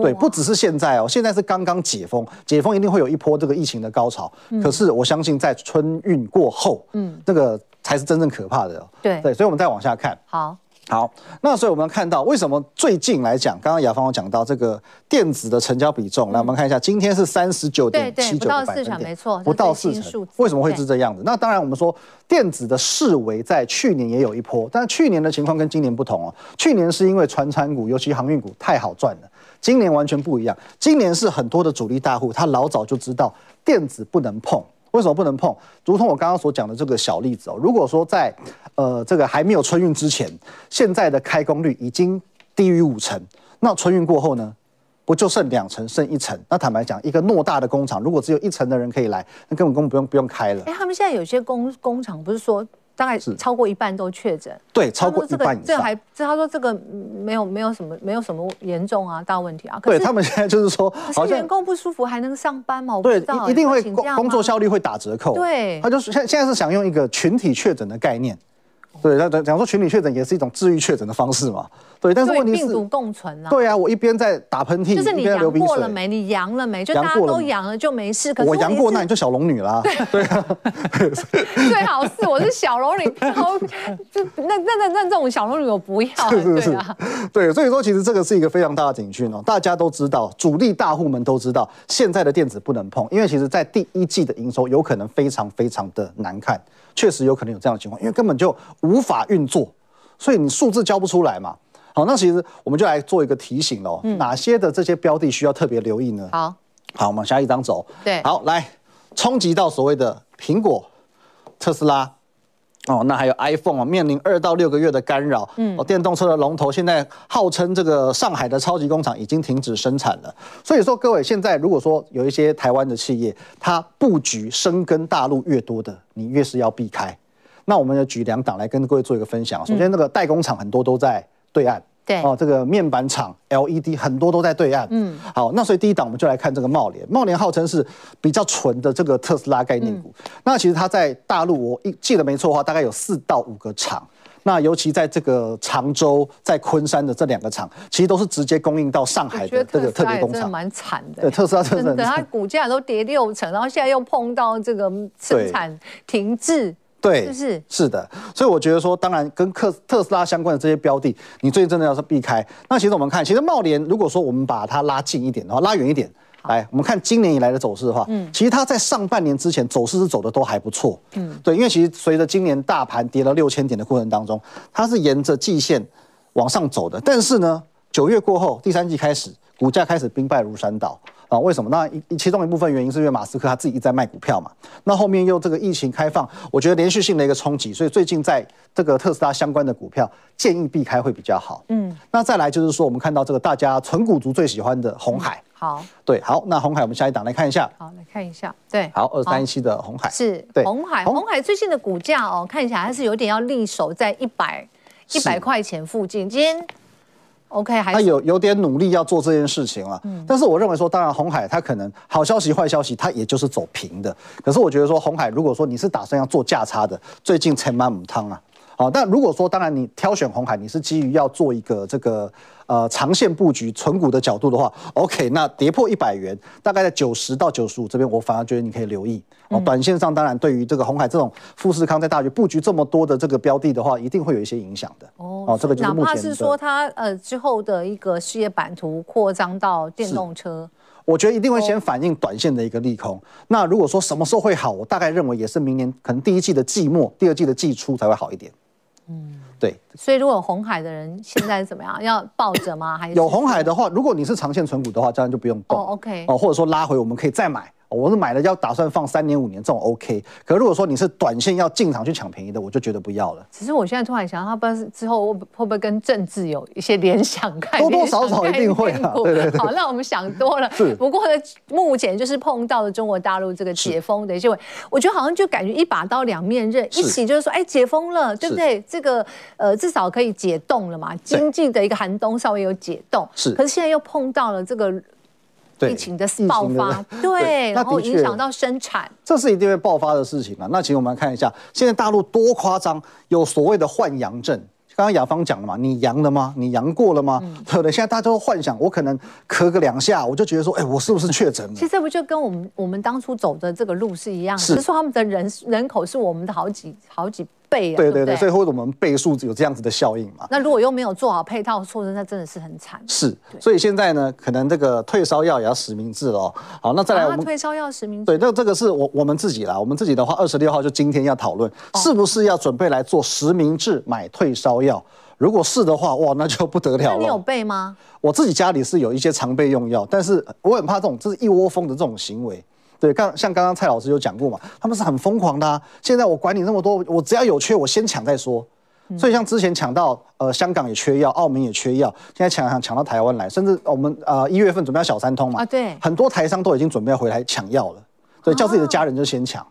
对，不只是现在哦，现在是刚刚解封，解封一定会有一波这个疫情的高潮。嗯、可是我相信在春运过后，嗯，这个才是真正可怕的。对对，所以我们再往下看。好，好，那所以我们看到为什么最近来讲，刚刚雅芳有讲到这个电子的成交比重，来、嗯、我们看一下，今天是三十九点七九个百分点，没错，不到四成。为什么会是这样子？那当然我们说电子的市围在去年也有一波，但是去年的情况跟今年不同哦。去年是因为船产股，尤其航运股太好赚了。今年完全不一样，今年是很多的主力大户，他老早就知道电子不能碰。为什么不能碰？如同我刚刚所讲的这个小例子哦，如果说在呃这个还没有春运之前，现在的开工率已经低于五成，那春运过后呢，不就剩两成，剩一层？那坦白讲，一个偌大的工厂，如果只有一层的人可以来，那根本根本不用不用开了。哎，他们现在有些工工厂不是说大概超过一半都确诊，对，超过一半以上。这还这他说这个没有没有什么没有什么严重啊大问题啊。对他们现在就是说，好像员工不舒服还能上班吗？对，一定会工工作效率会打折扣。对，他就是现现在是想用一个群体确诊的概念。对，那等讲说群体确诊也是一种治愈确诊的方式嘛？对，但是问题是病毒共存啊。对啊，我一边在打喷嚏，就是你阳过了没？你阳了没？就大家都阳了就没事。可是我阳过，那你就小龙女啦。对啊，最好是我是小龙女，然后就那那那那这种小龙女我不要。是是是，对，所以说其实这个是一个非常大的警讯哦。大家都知道，主力大户们都知道，现在的电子不能碰，因为其实在第一季的营收有可能非常非常的难看。确实有可能有这样的情况，因为根本就无法运作，所以你数字交不出来嘛。好，那其实我们就来做一个提醒喽。嗯、哪些的这些标的需要特别留意呢？好，好，我们下一张走。对，好，来冲击到所谓的苹果、特斯拉。哦，那还有 iPhone 啊，面临二到六个月的干扰。嗯，哦，电动车的龙头现在号称这个上海的超级工厂已经停止生产了。所以说，各位现在如果说有一些台湾的企业，它布局深耕大陆越多的，你越是要避开。那我们要举两档来跟各位做一个分享。首先，那个代工厂很多都在对岸。对哦，这个面板厂 LED 很多都在对岸。嗯，好，那所以第一档我们就来看这个茂联。茂联号称是比较纯的这个特斯拉概念股。嗯、那其实它在大陆，我一记得没错的话，大概有四到五个厂。那尤其在这个常州、在昆山的这两个厂，其实都是直接供应到上海的这个特别工厂。蛮惨的。对，特斯拉真的，它股价都跌六成，然后现在又碰到这个生产停滞。对，是是？的，所以我觉得说，当然跟特特斯拉相关的这些标的，你最近真的要是避开。那其实我们看，其实茂联，如果说我们把它拉近一点，的话拉远一点，来，我们看今年以来的走势的话，嗯，其实它在上半年之前走势是走的都还不错，嗯，对，因为其实随着今年大盘跌了六千点的过程当中，它是沿着季线往上走的，但是呢，九月过后，第三季开始，股价开始兵败如山倒。啊，为什么？那一其中一部分原因是因为马斯克他自己一直在卖股票嘛。那后面又这个疫情开放，我觉得连续性的一个冲击，所以最近在这个特斯拉相关的股票建议避开会比较好。嗯，那再来就是说，我们看到这个大家纯股族最喜欢的红海。嗯、好，对，好，那红海我们下一档来看一下。好，来看一下，对，好，二三一七的红海是对红海，红海最近的股价哦，看起来还是有点要力守在一百一百块钱附近，今天。OK，还他有有点努力要做这件事情了，嗯，但是我认为说，当然红海它可能好消息坏消息，它也就是走平的。可是我觉得说，红海如果说你是打算要做价差的，最近才满五汤啊，好，但如果说当然你挑选红海，你是基于要做一个这个。呃，长线布局存股的角度的话，OK，那跌破一百元，大概在九十到九十五这边，我反而觉得你可以留意。哦，短线上当然对于这个红海这种富士康在大学布局这么多的这个标的的话，一定会有一些影响的。哦，哦，这个就是目前哪怕是说它呃之后的一个事业版图扩张到电动车，我觉得一定会先反映短线的一个利空。那如果说什么时候会好，我大概认为也是明年可能第一季的季末，第二季的季初才会好一点。嗯。对，所以如果有红海的人现在怎么样？要抱着吗？还是有红海的话，如果你是长线存股的话，这样就不用动。哦，OK。哦，或者说拉回，我们可以再买。我是买了要打算放三年五年这种 OK，可是如果说你是短线要进场去抢便宜的，我就觉得不要了。只是我现在突然想，他不知道之后会会不会跟政治有一些联想？多多少少一定会啊。对对对。好，那我们想多了。是。不过呢，目前就是碰到了中国大陆这个解封的一些，我觉得好像就感觉一把刀两面刃，一起就是说，哎，解封了，对不对？这个呃，至少可以解冻了嘛，经济的一个寒冬稍微有解冻。是。可是现在又碰到了这个。疫情的爆发，对，然后影响到生产，这是一定会爆发的事情啊。那其实我们来看一下，现在大陆多夸张，有所谓的换阳症。刚刚雅芳讲了嘛，你阳了吗？你阳过了吗？嗯、对不对？现在大家都幻想，我可能咳个两下，我就觉得说，哎，我是不是确诊了？其实这不就跟我们我们当初走的这个路是一样的，是，是说他们的人人口是我们的好几好几。倍啊，对对对，所以或者我们倍数有这样子的效应嘛？那如果又没有做好配套措施，那真的是很惨。是，所以现在呢，可能这个退烧药也要实名制了。好，那再来我们退烧药实名制。对，那这个是我我们自己啦，我们自己的话，二十六号就今天要讨论，是不是要准备来做实名制买退烧药？如果是的话，哇，那就不得了了。那你有备吗？我自己家里是有一些常备用药，但是我很怕这种这是一窝蜂的这种行为。对，刚像刚刚蔡老师有讲过嘛，他们是很疯狂的啊。现在我管你那么多，我只要有缺，我先抢再说。所以像之前抢到呃香港也缺药，澳门也缺药，现在抢抢抢到台湾来，甚至我们呃一月份准备要小三通嘛，啊对，很多台商都已经准备要回来抢药了。对，叫自己的家人就先抢。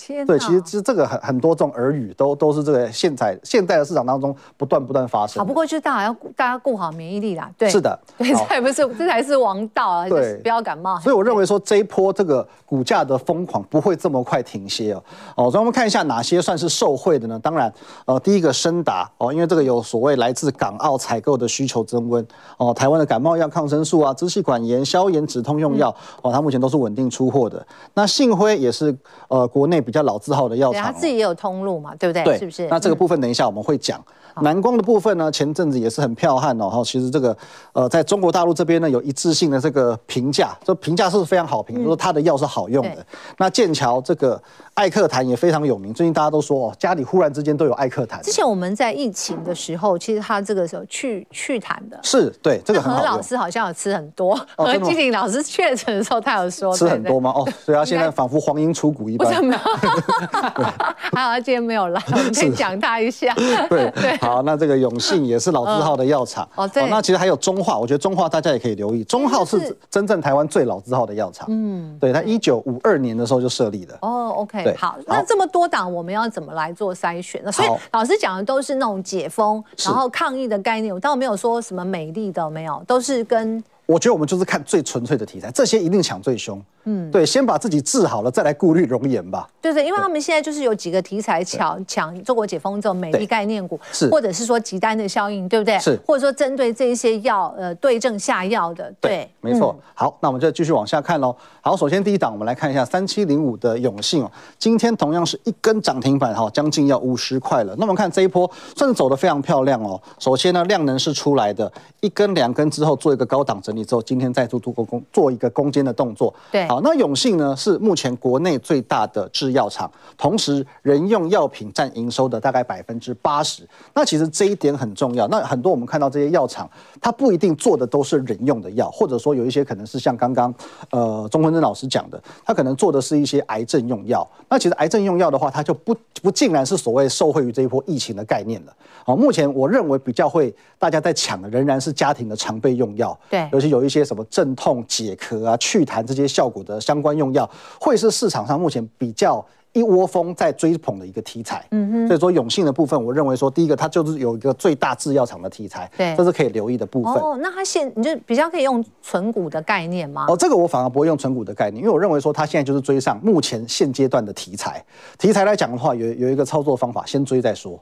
天，对，其实其实这个很很多这种耳语都都是这个现在现在的市场当中不断不断发生。好，不过就是大家要大家顾好免疫力啦。对，是的，对，这也不是这才是王道啊，对，不要感冒。所以我认为说这一波这个股价的疯狂不会这么快停歇哦。哦，所以我们看一下哪些算是受惠的呢？当然，呃，第一个升达哦，因为这个有所谓来自港澳采购的需求增温哦，台湾的感冒药、抗生素啊、支气管炎、消炎止痛用药、嗯、哦，它目前都是稳定出货的。那信辉也是呃国内比较老字号的药厂，它自己也有通路嘛，对不对？对，是不是？那这个部分等一下我们会讲。嗯、南光的部分呢，前阵子也是很彪悍哦。哈，其实这个呃，在中国大陆这边呢，有一致性的这个评价，这评价是非常好评，嗯、说它的药是好用的。那剑桥这个艾克痰也非常有名，最近大家都说哦，家里忽然之间都有艾克痰。之前我们在疫情的时候，其实他这个时候去去痰的，是对这个很好。何老师好像有吃很多，何基鼎老师确诊的时候，他有说吃很多吗？哦，所以他现在仿佛黄莺出谷一般。没有，还 好他今天没有来，我们可以讲他一下。对对，好，那这个永信也是老字号的药厂。哦，对。那其实还有中化，我觉得中化大家也可以留意，中化是真正台湾最老字号的药厂。嗯，对，它一九五二年的时候就设立的。哦，OK，对，好，那这么多档，我们要怎么来做筛选呢？所以老师讲的都是那种解封，然后抗疫的概念，我倒没有说什么美丽的，没有，都是跟。我觉得我们就是看最纯粹的题材，这些一定抢最凶。嗯，对，先把自己治好了，再来顾虑容颜吧。对对，因为他们现在就是有几个题材抢抢中国解封这种美丽概念股，是或者是说急单的效应，对不对？是，或者说针对这一些药呃对症下药的，对，没错。好，那我们就继续往下看喽。好，首先第一档，我们来看一下三七零五的永信哦，今天同样是一根涨停板哈，将近要五十块了。那我们看这一波算是走得非常漂亮哦。首先呢，量能是出来的，一根两根之后做一个高档整理之后，今天再做做攻做一个攻坚的动作。对，好，那永信呢是目前国内最大的制药厂，同时人用药品占营收的大概百分之八十。那其实这一点很重要。那很多我们看到这些药厂，它不一定做的都是人用的药，或者说有一些可能是像刚刚呃钟坤珍老师讲的，他可能做的是一些癌症用药。那其实癌症用药的话，它就不不竟然是所谓受惠于这一波疫情的概念了。好，目前我认为比较会大家在抢的仍然是家庭的常备用药，对，尤其有一些什么镇痛、解咳啊、祛痰这些效果的相关用药，会是市场上目前比较一窝蜂在追捧的一个题材。嗯哼，所以说永信的部分，我认为说第一个它就是有一个最大制药厂的题材，对，这是可以留意的部分。哦，那它现你就比较可以用存股的概念吗？哦，这个我反而不会用存股的概念，因为我认为说它现在就是追上目前现阶段的题材。题材来讲的话，有有一个操作方法，先追再说。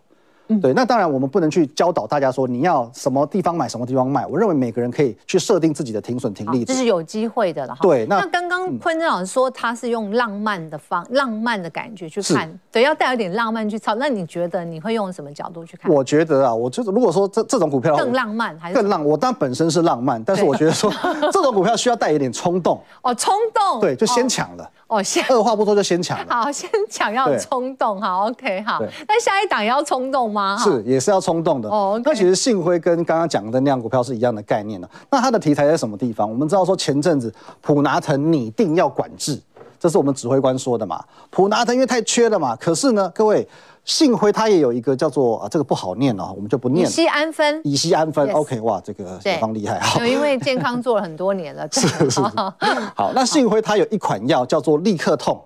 嗯、对，那当然我们不能去教导大家说你要什么地方买什么地方卖。我认为每个人可以去设定自己的停损停利，这是有机会的了。对，那刚刚坤正老师说他是用浪漫的方、嗯、浪漫的感觉去看，对，要带有点浪漫去操。那你觉得你会用什么角度去看？我觉得啊，我就是如果说这这种股票更浪漫还是更浪，我当然本身是浪漫，但是我觉得说 这种股票需要带一点冲动。哦，冲动。对，就先抢了。哦哦，先二话不说就先抢了。好，先抢要冲动，好，OK，好。那下一档也要冲动吗？是，也是要冲动的。哦，那其实信辉跟刚刚讲的那样股票是一样的概念的。那它的题材在什么地方？我们知道说前阵子普拿疼拟定要管制，这是我们指挥官说的嘛。普拿疼因为太缺了嘛，可是呢，各位。信辉它也有一个叫做啊，这个不好念哦，我们就不念。乙醯胺酚。乙醯胺酚，OK，哇，这个非常厉害哈。因为健康做了很多年了。是是是。好，那信辉它有一款药叫做立克痛。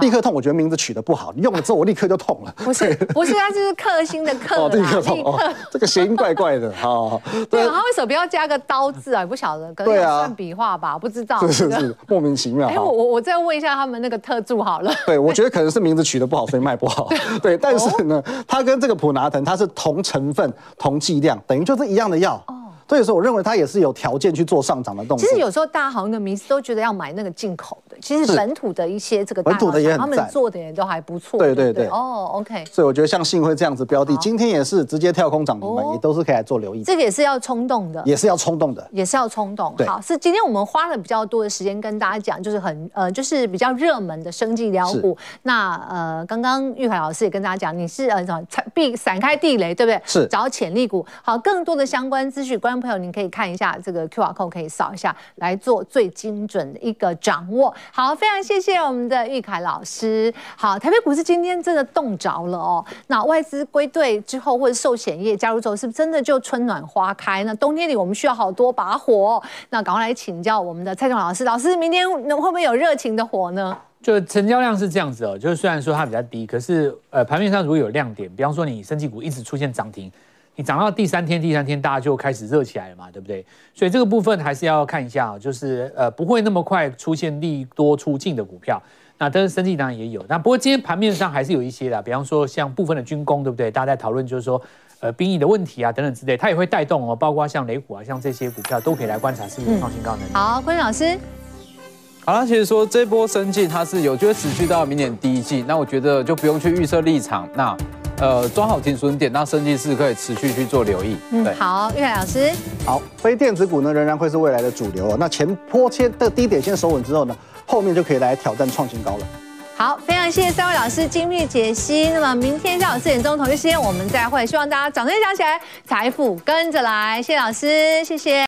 立刻痛，我觉得名字取得不好，你用了之后我立刻就痛了。不是，不是，它就是克星的克。哦，立刻痛，哦，这个谐音怪怪的。好，对，它为什么不要加个刀字啊？不晓得，可能算笔画吧，不知道。是是是，莫名其妙。哎，我我我再问一下他们那个特助好了。对，我觉得可能是名字取得不好，所以卖不好。对，但是呢，它跟这个普拿疼它是同成分、同剂量，等于就是一样的药。所以说，我认为它也是有条件去做上涨的动作。其实有时候大家好像的迷思都觉得要买那个进口的，其实本土的一些这个本土的也很，他们做的也都还不错。对对对。哦，OK。所以我觉得像信辉这样子标的，今天也是直接跳空涨停板，也都是可以来做留意。这个也是要冲动的，也是要冲动的，也是要冲动。好，是今天我们花了比较多的时间跟大家讲，就是很呃，就是比较热门的生技疗股。那呃，刚刚玉海老师也跟大家讲，你是呃避闪开地雷，对不对？是找潜力股。好，更多的相关资讯，朋友您可以看一下。这个 QR code 可以扫一下，来做最精准的一个掌握。好，非常谢谢我们的玉凯老师。好，台北股市今天真的冻着了哦。那外资归队之后，或者寿险业加入之后，是不是真的就春暖花开？那冬天里我们需要好多把火。那赶快来请教我们的蔡总老师，老师明天会不会有热情的火呢？就成交量是这样子哦，就是虽然说它比较低，可是呃盘面上如果有亮点，比方说你生技股一直出现涨停，你涨到第三天，第三天大家就开始热起来了嘛，对不对？所以这个部分还是要看一下，就是呃不会那么快出现利多出尽的股票。那但是生技当然也有，那不过今天盘面上还是有一些的，比方说像部分的军工，对不对？大家在讨论就是说呃兵役的问题啊等等之类，它也会带动哦，包括像雷虎啊，像这些股票都可以来观察是不是创新高能力。好，坤老师。好了，其实说这波生技它是有就会持续到明年第一季，那我觉得就不用去预设立场，那呃抓好停损点，那生技是可以持续去做留意。嗯，好，玉海老师，好，非电子股呢仍然会是未来的主流哦。那前坡切的低点先守稳之后呢，后面就可以来挑战创新高了。好，非常谢谢三位老师精密解析。那么明天下午四点钟同一时间我们再会，希望大家掌声响起来，财富跟着来。谢谢老师，谢谢。